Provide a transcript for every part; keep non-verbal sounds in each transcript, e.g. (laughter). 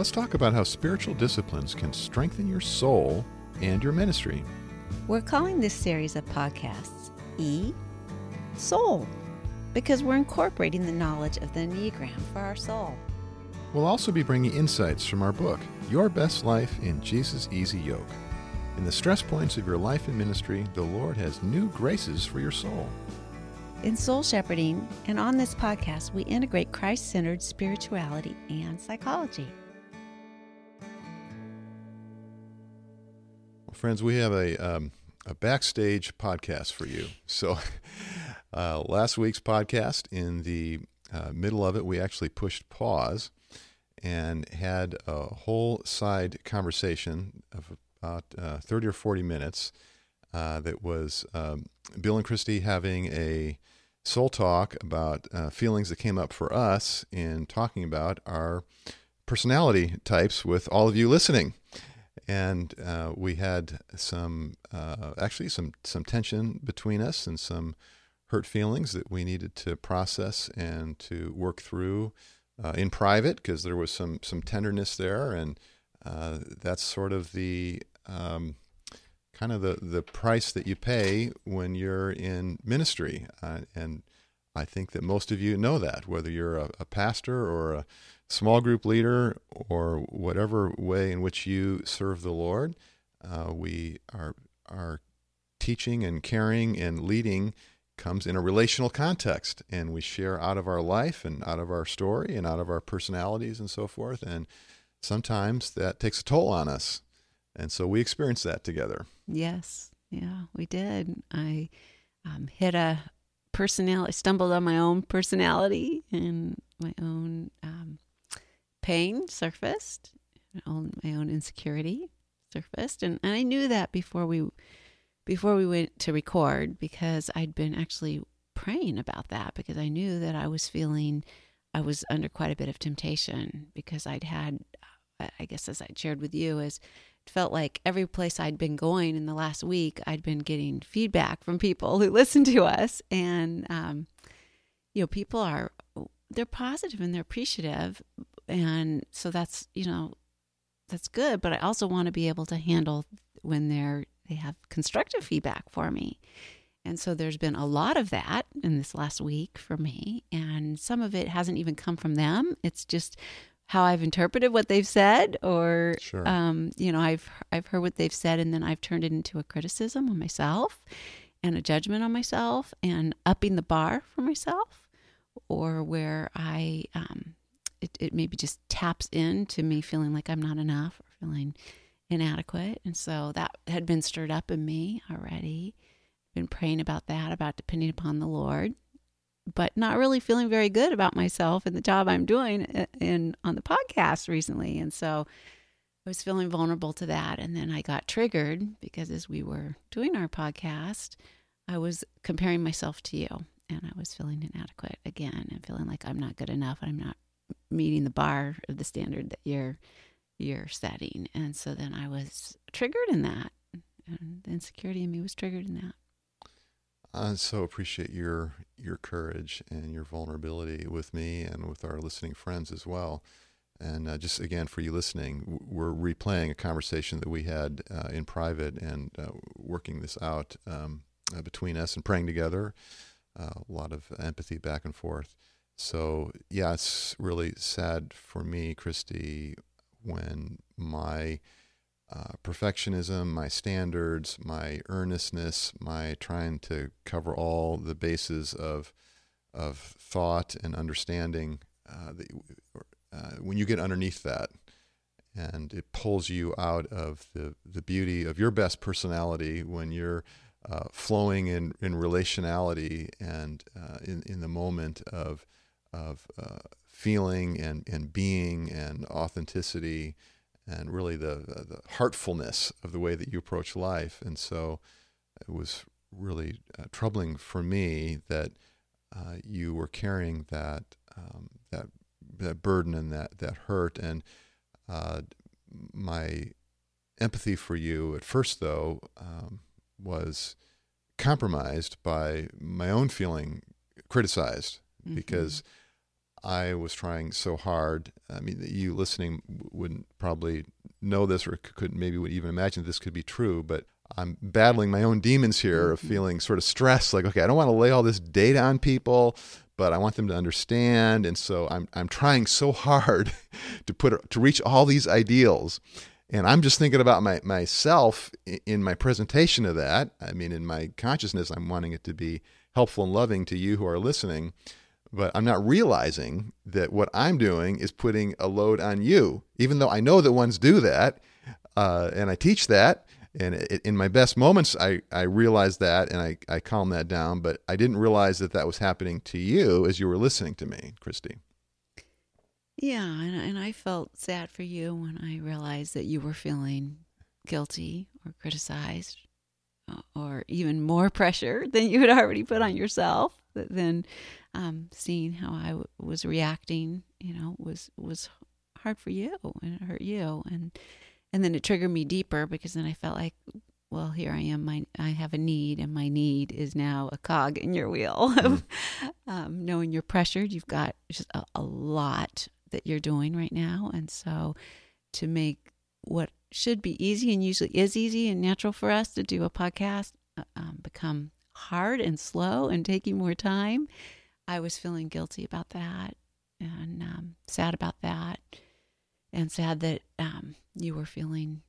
Let's talk about how spiritual disciplines can strengthen your soul and your ministry. We're calling this series of podcasts E Soul because we're incorporating the knowledge of the Enneagram for our soul. We'll also be bringing insights from our book, Your Best Life in Jesus' Easy Yoke. In the stress points of your life and ministry, the Lord has new graces for your soul. In Soul Shepherding and on this podcast, we integrate Christ centered spirituality and psychology. Friends, we have a, um, a backstage podcast for you. So, (laughs) uh, last week's podcast, in the uh, middle of it, we actually pushed pause and had a whole side conversation of about uh, 30 or 40 minutes uh, that was um, Bill and Christy having a soul talk about uh, feelings that came up for us in talking about our personality types with all of you listening. And uh, we had some, uh, actually, some, some tension between us and some hurt feelings that we needed to process and to work through uh, in private because there was some, some tenderness there. And uh, that's sort of the um, kind of the, the price that you pay when you're in ministry. Uh, and I think that most of you know that, whether you're a, a, pastor or a small group leader or whatever way in which you serve the Lord, uh, we are, are teaching and caring and leading comes in a relational context and we share out of our life and out of our story and out of our personalities and so forth and sometimes that takes a toll on us and so we experienced that together. Yes. Yeah, we did. I um, hit a personality, stumbled on my own personality and my own um, pain surfaced, own, my own insecurity surfaced. And, and I knew that before we, before we went to record because I'd been actually praying about that because I knew that I was feeling I was under quite a bit of temptation because I'd had, I guess, as I shared with you, is it felt like every place I'd been going in the last week, I'd been getting feedback from people (laughs) who listen to us. And, um, you know, people are, they're positive and they're appreciative. And so that's, you know, that's good. But I also want to be able to handle when they're, they have constructive feedback for me. And so there's been a lot of that in this last week for me. And some of it hasn't even come from them. It's just how I've interpreted what they've said, or sure. um, you know, I've I've heard what they've said, and then I've turned it into a criticism on myself, and a judgment on myself, and upping the bar for myself, or where I um, it it maybe just taps into me feeling like I'm not enough or feeling inadequate, and so that had been stirred up in me already. Been praying about that, about depending upon the Lord, but not really feeling very good about myself and the job I'm doing eh, in on the podcast recently. And so I was feeling vulnerable to that. And then I got triggered because as we were doing our podcast, I was comparing myself to you and I was feeling inadequate again and feeling like I'm not good enough. I'm not meeting the bar of the standard that you're you're setting. And so then I was triggered in that. And the insecurity in me was triggered in that. I so appreciate your your courage and your vulnerability with me and with our listening friends as well. And uh, just again, for you listening, we're replaying a conversation that we had uh, in private and uh, working this out um, uh, between us and praying together. Uh, a lot of empathy back and forth. So yeah, it's really sad for me, Christy, when my uh, perfectionism, my standards, my earnestness, my trying to cover all the bases of of thought and understanding. Uh, the, uh, when you get underneath that, and it pulls you out of the the beauty of your best personality when you're uh, flowing in in relationality and uh, in in the moment of of uh, feeling and and being and authenticity and really the, the heartfulness of the way that you approach life. And so it was really uh, troubling for me that uh, you were carrying that um, that that burden and that that hurt. And uh, my empathy for you at first, though, um, was compromised by my own feeling criticized mm-hmm. I was trying so hard. I mean, you listening wouldn't probably know this or could maybe would even imagine this could be true, but I'm battling my own demons here of Mm-hmm. feeling sort of stressed. Like, okay, I don't want to lay all this data on people, but I want them to understand, and so I'm I'm trying so hard (laughs) to put to reach all these ideals. And I'm just thinking about my myself in my presentation of that. I mean, in my consciousness, I'm wanting it to be helpful and loving to you who are listening but I'm not realizing that what I'm doing is putting a load on you, even though I know that ones do that, uh, and I teach that. And it, in my best moments, I, I realize that and I, I calm that down, but I didn't realize that that was happening to you as you were listening to me, Christy. Yeah, and, and I felt sad for you when I realized that you were feeling guilty or criticized uh, or even more (laughs) pressure than you had already put on yourself. th- Then um, seeing how I w- was reacting, you know, was was hard for you and it hurt you, and and then it triggered me deeper because then I felt like, well, here I am. My I have a need, and my need is now a cog in your wheel. of um, knowing you're pressured, you've got just a, a lot that you're doing right now, and so to make what should be easy and usually is easy and natural for us to do a podcast uh, um, become hard and slow and taking more time. I was feeling guilty about that and um, sad about that, and sad that um, you were feeling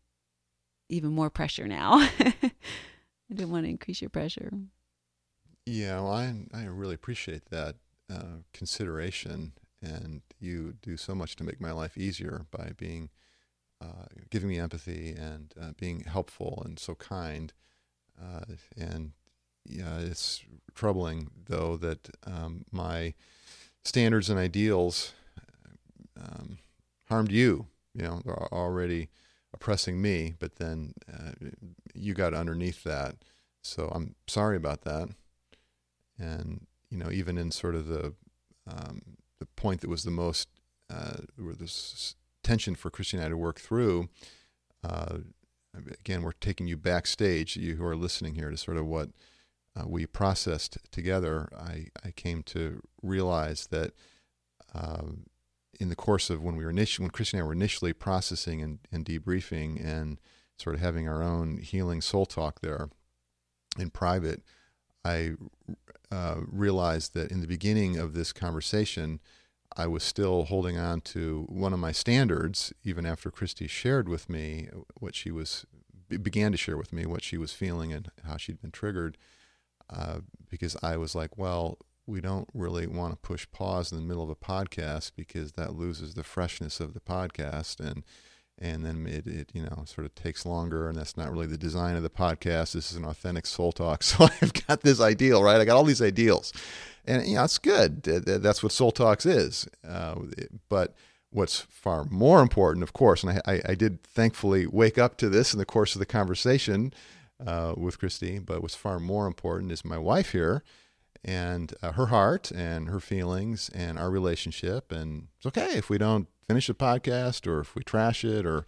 even more pressure now. (laughs) I didn't want to increase your pressure. Yeah, well, I, I really appreciate that uh, consideration. And you do so much to make my life easier by being, uh, giving me empathy and uh, being helpful and so kind. Uh, and yeah, it's troubling though that um, my standards and ideals um, harmed you. You know, they're already oppressing me, but then uh, you got underneath that. So I'm sorry about that. And you know, even in sort of the um, the point that was the most uh, where this tension for I to work through. Uh, again, we're taking you backstage, you who are listening here, to sort of what uh, we processed together. I, I came to realize that um, in the course of when we were initially, when Christy and I were initially processing and, and debriefing and sort of having our own healing soul talk there in private, I uh, realized that in the beginning of this conversation, I was still holding on to one of my standards, even after Christy shared with me what she was began to share with me what she was feeling and how she'd been triggered, uh, because I was like, well, we don't really want to push pause in the middle of a podcast because that loses the freshness of the podcast and and then it, it you know sort of takes longer and that's not really the design of the podcast. This is an authentic soul talk. (laughs) So i've got this ideal right? I got all these ideals. And you know it's good. Th- th- that's what soul talks is. Uh, but what's far more important of course and I, I, I did thankfully wake up to this in the course of the conversation uh, with christy but what's far more important is my wife here and uh, her heart and her feelings and our relationship. And it's okay if we don't finish the podcast or if we trash it or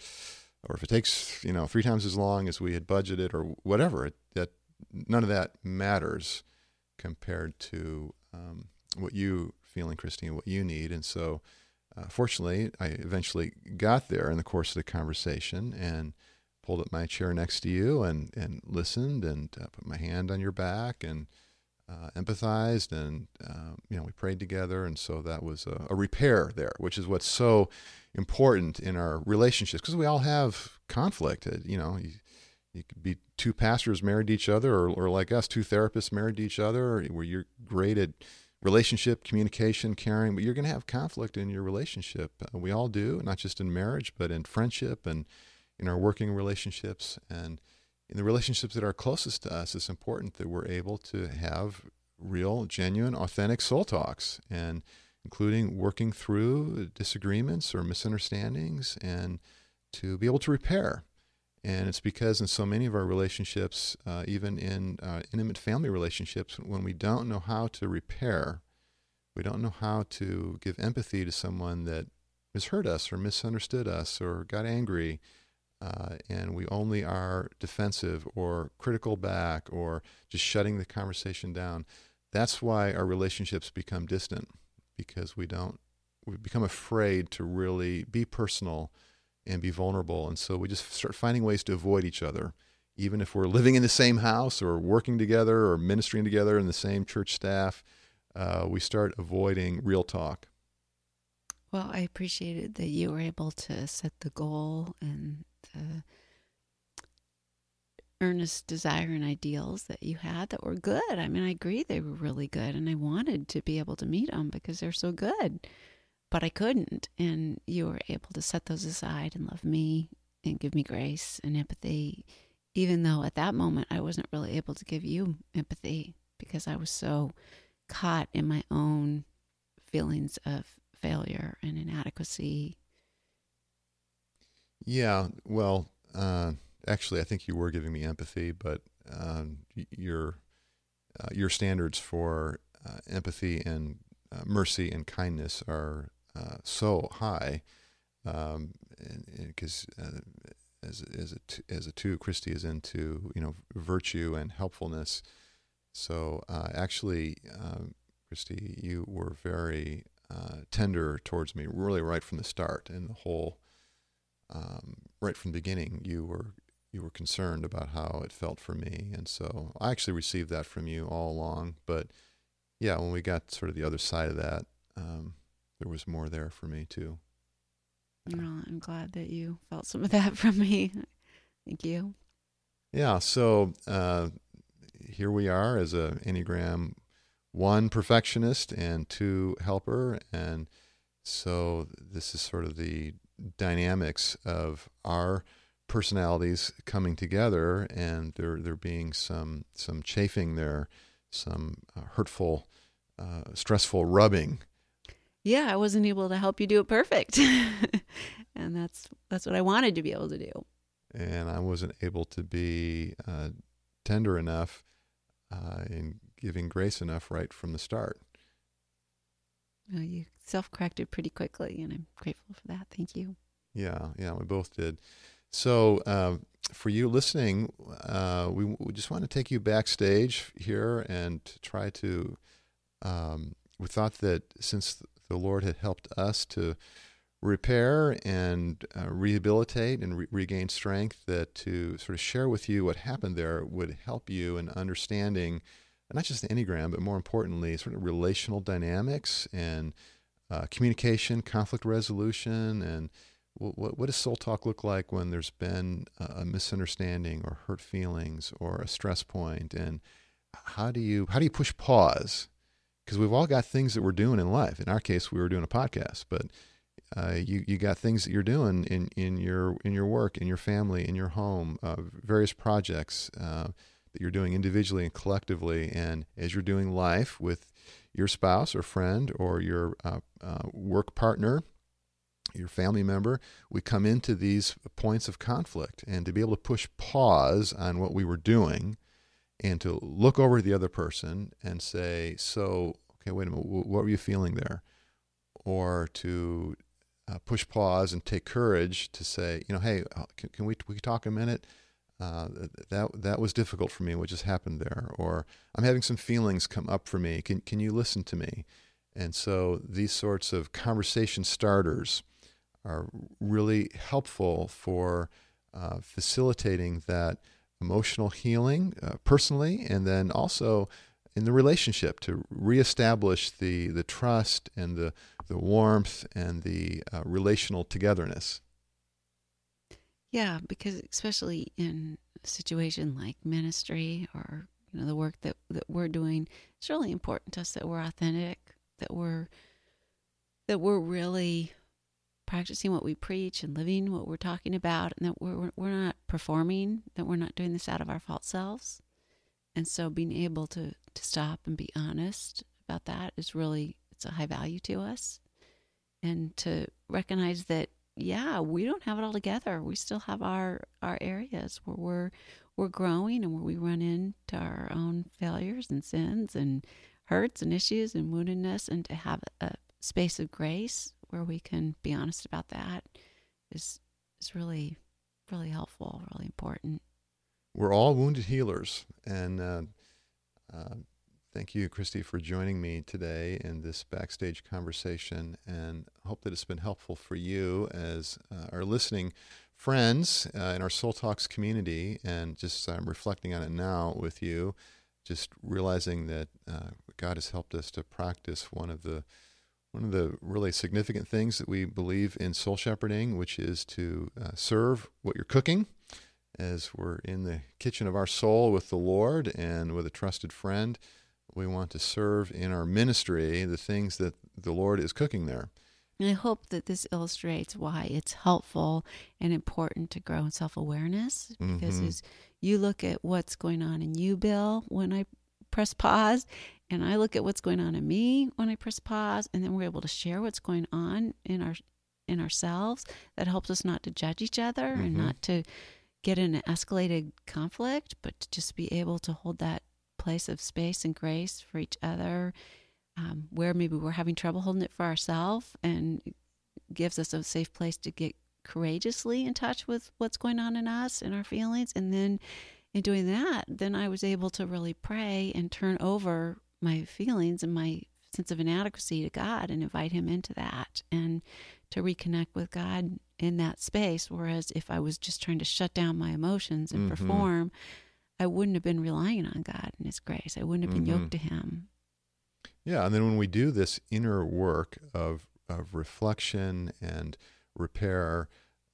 or if it takes you know three times as long as we had budgeted or whatever it, that none of that matters compared to um, what you feeling christine what you need. And so uh, fortunately i eventually got there in the course of the conversation and pulled up my chair next to you and and listened and uh, put my hand on your back and uh, empathized and uh, you know we prayed together. And so that was a, a repair there which is what's so important in our relationships because we all have conflict. Uh, you know you, you could be two pastors married to each other or, or like us two therapists married to each other where you're great at relationship communication caring but you're going to have conflict in your relationship. Uh, we all do not just in marriage but in friendship and in our working relationships and in the relationships that are closest to us, it's important that we're able to have real, genuine, authentic soul talks, and including working through disagreements or misunderstandings, and to be able to repair. And it's because in so many of our relationships, uh, even in uh, intimate family relationships, when we don't know how to repair, we don't know how to give empathy to someone that has hurt us or misunderstood us or got angry uh, and we only are defensive or critical back or just shutting the conversation down, that's why our relationships become distant because we don't we become afraid to really be personal and be vulnerable, and so we just start finding ways to avoid each other, even if we're living in the same house or working together or ministering together in the same church staff. Uh, we start avoiding real talk. Well, I appreciated that you were able to set the goal and the earnest desire and ideals that you had that were good. I mean, I agree they were really good, and I wanted to be able to meet them because they're so good, but I couldn't. And you were able to set those aside and love me and give me grace and empathy, even though at that moment I wasn't really able to give you empathy because I was so caught in my own feelings of failure and inadequacy. Yeah, well, uh, actually, I think you were giving me empathy, but um, your uh, your standards for uh, empathy and uh, mercy and kindness are uh, so high, because um, uh, as as a as a two, Christy is into you know virtue and helpfulness. So actually, um, Christy, you were very tender towards me, really right from the start, and the whole. Um, right from the beginning, you were you were concerned about how it felt for me. And so I actually received that from you all along. But yeah, when we got sort of the other side of that, um, there was more there for me too. Well, I'm glad that you felt some of that (laughs) from me. Thank you. Yeah. So uh, here we are as a Enneagram one perfectionist and two helper. And so this is sort of the dynamics of our personalities coming together and there there being some some chafing there, some uh, hurtful, uh, stressful rubbing. Yeah, I wasn't able to help you do it perfect, (laughs) and that's that's what I wanted to be able to do. And I wasn't able to be uh, tender enough uh, in giving grace enough right from the start. You self corrected pretty quickly, and I'm grateful for that. Thank you. Yeah, yeah, we both did. So, uh, for you listening, uh, we, we, just want to take you backstage here and try to. Um, we thought that since the Lord had helped us to repair and uh, rehabilitate and re- regain strength, that to sort of share with you what happened there would help you in understanding not just the Enneagram, but more importantly, sort of relational dynamics and uh, communication, conflict resolution, and what, what does soul talk look like when there's been a misunderstanding or hurt feelings or a stress point? And how do you how do you push pause? Because we've all got things that we're doing in life. In our case we were doing a podcast but uh, you you got things that you're doing in in your in your work in your family in your home uh, various projects uh, that you're doing individually and collectively and as you're doing life with your spouse or friend or your uh, uh, work partner your family member, we come into these points of conflict. And to be able to push pause on what we were doing and to look over the other person and say, So, okay, wait a minute, what were you feeling there? Or to uh, push pause and take courage to say, you know, hey, uh, can, can we, we talk a minute? Uh, that that was difficult for me. What just happened there? Or I'm having some feelings come up for me. Can can you listen to me? And so these sorts of conversation starters are really helpful for uh, facilitating that emotional healing uh, personally and then also in the relationship to reestablish the, the trust and the, the warmth and the uh, relational togetherness. Yeah, because especially in a situation like ministry or you know the work that, that we're doing, it's really important to us that we're authentic, that we're that we're really practicing what we preach and living what we're talking about, and that we're we're not performing, that we're not doing this out of our false selves. And so, being able to to stop and be honest about that is really it's a high value to us, and to recognize that yeah, we don't have it all together. We still have our our areas where we're we're growing and where we run into our own failures and sins and hurts and issues and woundedness, and to have a space of grace where we can be honest about that is is really really helpful, really important. We're all wounded healers, and uh, uh, thank you, Christy, for joining me today in this backstage conversation, and hope that it's been helpful for you as uh, our listening friends uh, in our Soul Talks community. And just I'm reflecting on it now with you, just realizing that uh, God has helped us to practice one of the one of the really significant things that we believe in soul shepherding, which is to uh, serve what you're cooking as we're in the kitchen of our soul with the Lord and with a trusted friend. We want to serve in our ministry the things that the Lord is cooking there. And I hope that this illustrates why it's helpful and important to grow in self awareness. Because Mhm. as you look at what's going on in you, Bill, when I press pause, and I look at what's going on in me when I press pause, and then we're able to share what's going on in our in ourselves. That helps us not to judge each other and Mhm. not to get in an escalated conflict, but to just be able to hold that place of space and grace for each other um, where maybe we're having trouble holding it for ourselves and gives us a safe place to get courageously in touch with what's going on in us and our feelings and then in doing that then i was able to really pray and turn over my feelings and my sense of inadequacy to god and invite him into that and to reconnect with god in that space whereas if i was just trying to shut down my emotions and Mhm. perform i wouldn't have been relying on god and his grace. I wouldn't have been Mhm. yoked to him. Yeah, and then when we do this inner work of of reflection and repair,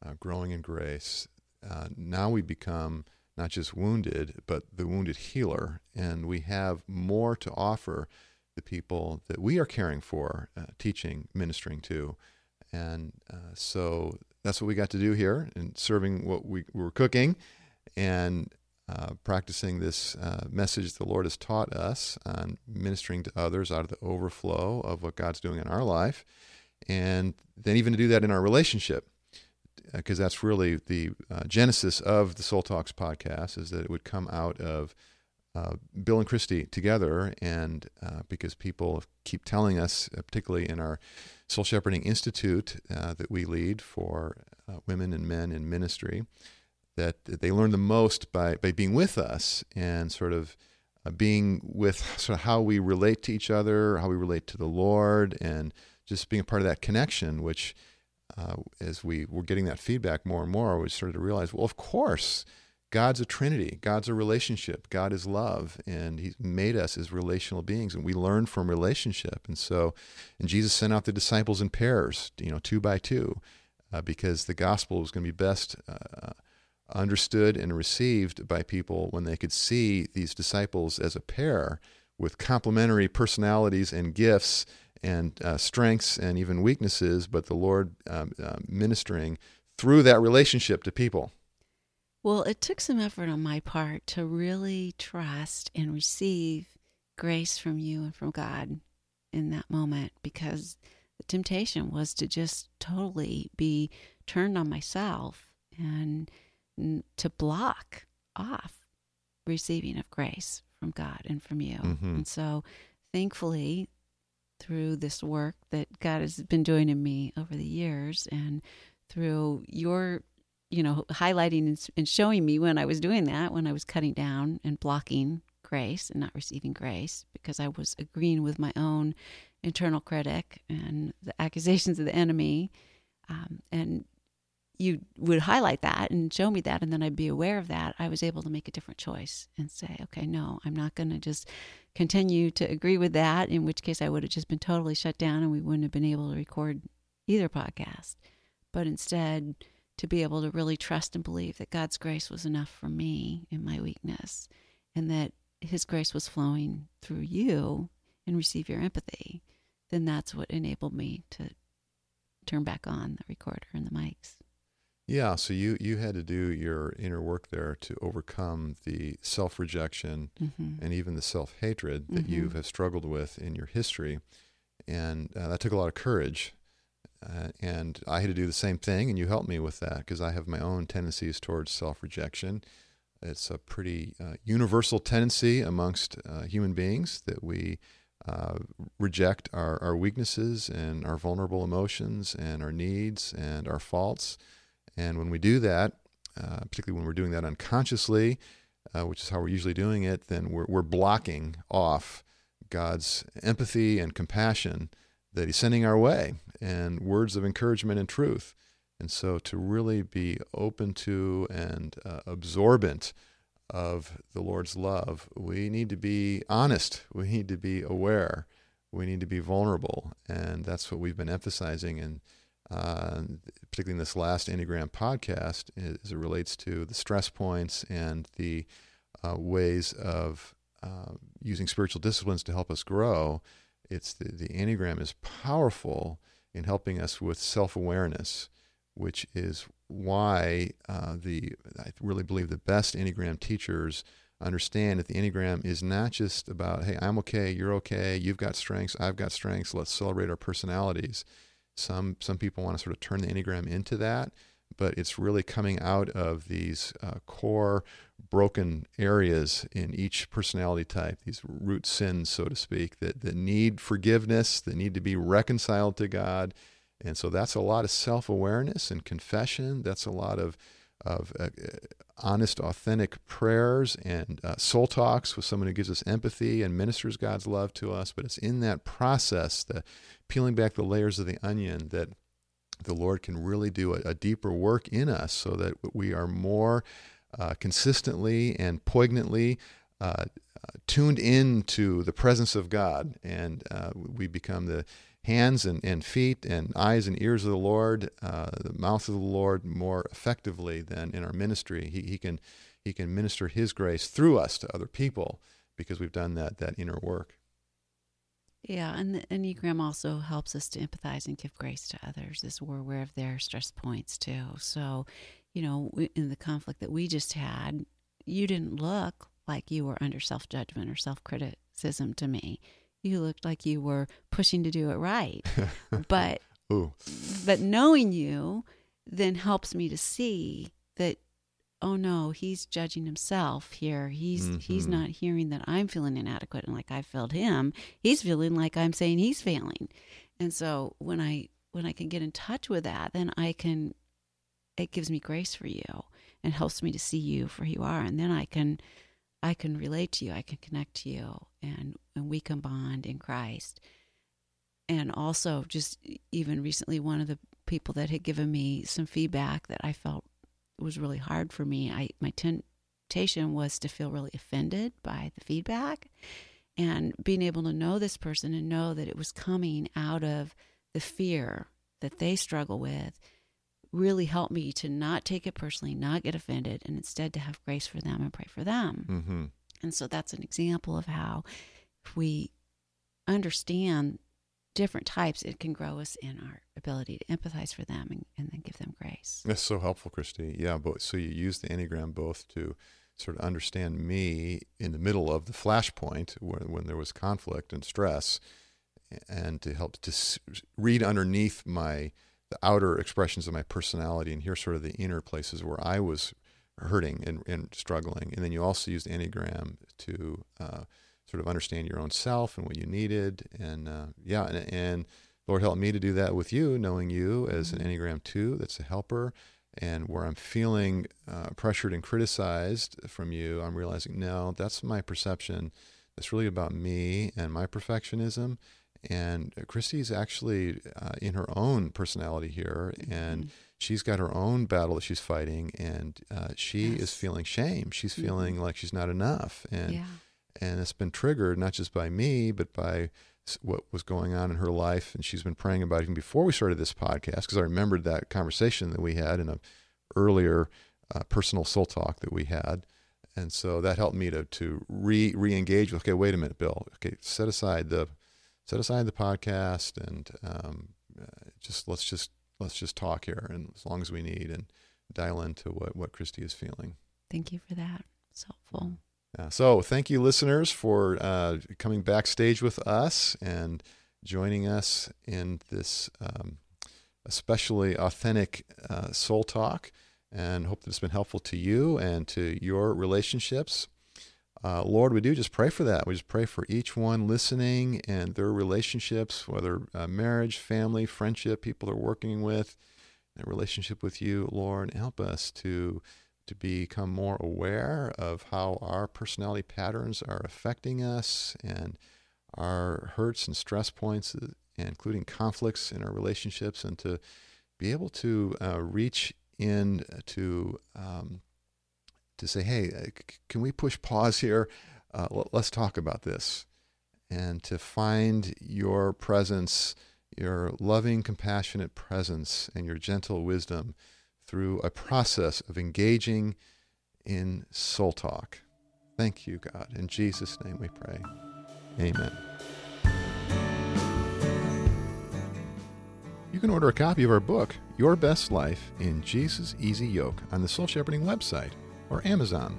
uh, growing in grace, uh, now we become not just wounded, but the wounded healer, and we have more to offer the people that we are caring for, uh, teaching, ministering to, and uh, so that's what we got to do here and serving what we were cooking, and uh, practicing this uh, message the Lord has taught us on ministering to others out of the overflow of what God's doing in our life, and then even to do that in our relationship, because that's really the uh, genesis of the Soul Talks podcast, is that it would come out of uh, Bill and Christy together, and uh, because people keep telling us, uh, particularly in our Soul Shepherding Institute uh, that we lead for uh, women and men in ministry, that they learn the most by, by being with us and sort of uh, being with (laughs) sort of how we relate to each other, how we relate to the Lord, and just being a part of that connection, which uh, as we were getting that feedback more and more, we started to realize, well, of course, God's a Trinity. God's a relationship. God is love, and He's made us as relational beings, and we learn from relationship. And so, and Jesus sent out the disciples in pairs, you know, two by two, uh, because the gospel was going to be best uh, understood and received by people when they could see these disciples as a pair with complementary personalities and gifts and uh, strengths and even weaknesses, but the Lord um, uh, ministering through that relationship to people. Well, it took some effort on my part to really trust and receive grace from you and from God in that moment because the temptation was to just totally be turned on myself and to block off receiving of grace from God and from you. Mhm. And so, thankfully, through this work that God has been doing in me over the years and through your you know, highlighting and, and showing me when I was doing that, when I was cutting down and blocking grace and not receiving grace because I was agreeing with my own internal critic and the accusations of the enemy. Um, and you would highlight that and show me that, and then I'd be aware of that. I was able to make a different choice and say, okay, no, I'm not going to just continue to agree with that, in which case I would have just been totally shut down and we wouldn't have been able to record either podcast. But instead, to be able to really trust and believe that God's grace was enough for me in my weakness and that His grace was flowing through you and receive your empathy, then that's what enabled me to turn back on the recorder and the mics. Yeah, so you you had to do your inner work there to overcome the self rejection Mm-hmm. and even the self hatred that Mhm. you have struggled with in your history, and uh, that took a lot of courage. Uh, and I had to do the same thing, and you helped me with that because I have my own tendencies towards self rejection. It's a pretty uh, universal tendency amongst uh, human beings that we uh, reject our, our weaknesses and our vulnerable emotions and our needs and our faults. And when we do that, uh, particularly when we're doing that unconsciously, uh, which is how we're usually doing it, then we're, we're blocking off God's empathy and compassion that He's sending our way, and words of encouragement and truth. And so to really be open to and uh, absorbent of the Lord's love, we need to be honest. We need to be aware. We need to be vulnerable. And that's what we've been emphasizing, and uh, particularly in this last Enneagram podcast, as it relates to the stress points and the uh, ways of uh, using spiritual disciplines to help us grow. It's the, the Enneagram is powerful in helping us with self awareness which is why uh, the I really believe the best Enneagram teachers understand that the Enneagram is not just about, hey, I'm okay, you're okay, you've got strengths, I've got strengths, let's celebrate our personalities. Some some people want to sort of turn the Enneagram into that, but it's really coming out of these uh, core broken areas in each personality type, these root sins, so to speak, that, that need forgiveness, that need to be reconciled to God and so that's a lot of self awareness and confession. That's a lot of, of uh, honest, authentic prayers and uh, soul talks with someone who gives us empathy and ministers God's love to us. But it's in that process, the peeling back the layers of the onion, that the Lord can really do a, a deeper work in us so that we are more uh, consistently and poignantly uh, tuned into the presence of God. And uh, we become the hands and, and feet and eyes and ears of the Lord, uh, the mouth of the Lord more effectively than in our ministry. He, he, can, he can minister His grace through us to other people because we've done that, that inner work. Yeah, and the Enneagram also helps us to empathize and give grace to others as we're aware of their stress points too. So, you know, in the conflict that we just had, you didn't look like you were under self judgment or self criticism to me you looked like you were pushing to do it right. (laughs) but Ooh. but knowing you then helps me to see that oh no, he's judging himself here. He's mm-hmm. he's not hearing that I'm feeling inadequate and like I failed him. He's feeling like I'm saying he's failing. And so when I when I can get in touch with that, then I can it gives me grace for you and helps me to see you for who you are. And then I can I can relate to you, I can connect to you, and, and we can bond in Christ. And also, just even recently, one of the people that had given me some feedback that I felt was really hard for me, I my temptation was to feel really offended by the feedback, and being able to know this person and know that it was coming out of the fear that they struggle with really helped me to not take it personally, not get offended, and instead to have grace for them and pray for them. Mm-hmm. And so that's an example of how if we understand different types, it can grow us in our ability to empathize for them and, and then give them grace. That's so helpful, Christy. Yeah, but so you use the Enneagram both to sort of understand me in the middle of the flashpoint when, when there was conflict and stress, and to help to read underneath my the outer expressions of my personality and hear sort of the inner places where I was hurting and, and struggling. And then you also use the Enneagram to uh, sort of understand your own self and what you needed. And uh, yeah, and, and, Lord help me to do that with you, knowing you as an mm-hmm. Enneagram 2 that's a helper. And where I'm feeling uh, pressured and criticized from you, I'm realizing, no, that's my perception. That's really about me and my perfectionism and Christy's actually uh, in her own personality here, and mm-hmm. she's got her own battle that she's fighting, and uh, she yes. is feeling shame. She's mm-hmm. feeling like she's not enough, and yeah. and it's been triggered not just by me, but by what was going on in her life, and she's been praying about it even before we started this podcast, because I remembered that conversation that we had in a earlier uh, personal soul talk that we had. And so that helped me to to re re engage with. Okay, wait a minute, Bill. Okay, set aside the set aside the podcast and um, uh, just let's just let's just talk here and as long as we need and dial into what what Christy is feeling. Thank you for that. It's helpful. Yeah. So thank you, listeners, for uh, coming backstage with us and joining us in this um, especially authentic uh, soul talk. And hope that it's been helpful to you and to your relationships. Uh, Lord, we do just pray for that. We just pray for each one listening and their relationships, whether uh, marriage, family, friendship, people they're working with, their relationship with you, Lord. Help us to to become more aware of how our personality patterns are affecting us and our hurts and stress points, including conflicts in our relationships, and to be able to uh, reach in to um, to say, "Hey, uh, can we push pause here? Uh, let's talk about this," and to find your presence, your loving, compassionate presence, and your gentle wisdom through a process of engaging in soul talk. Thank you, God. In Jesus' name we pray. Amen. You can order a copy of our book, Your Best Life in Jesus' Easy Yoke, on the Soul Shepherding website or Amazon.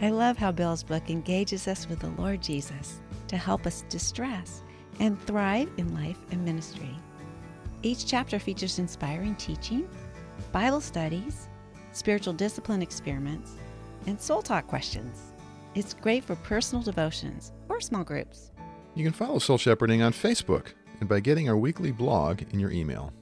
I love how Bill's book engages us with the Lord Jesus to help us distress and thrive in life and ministry. Each chapter features inspiring teaching, Bible studies, spiritual discipline experiments, and soul talk questions. It's great for personal devotions or small groups. You can follow Soul Shepherding on Facebook and by getting our weekly blog in your email.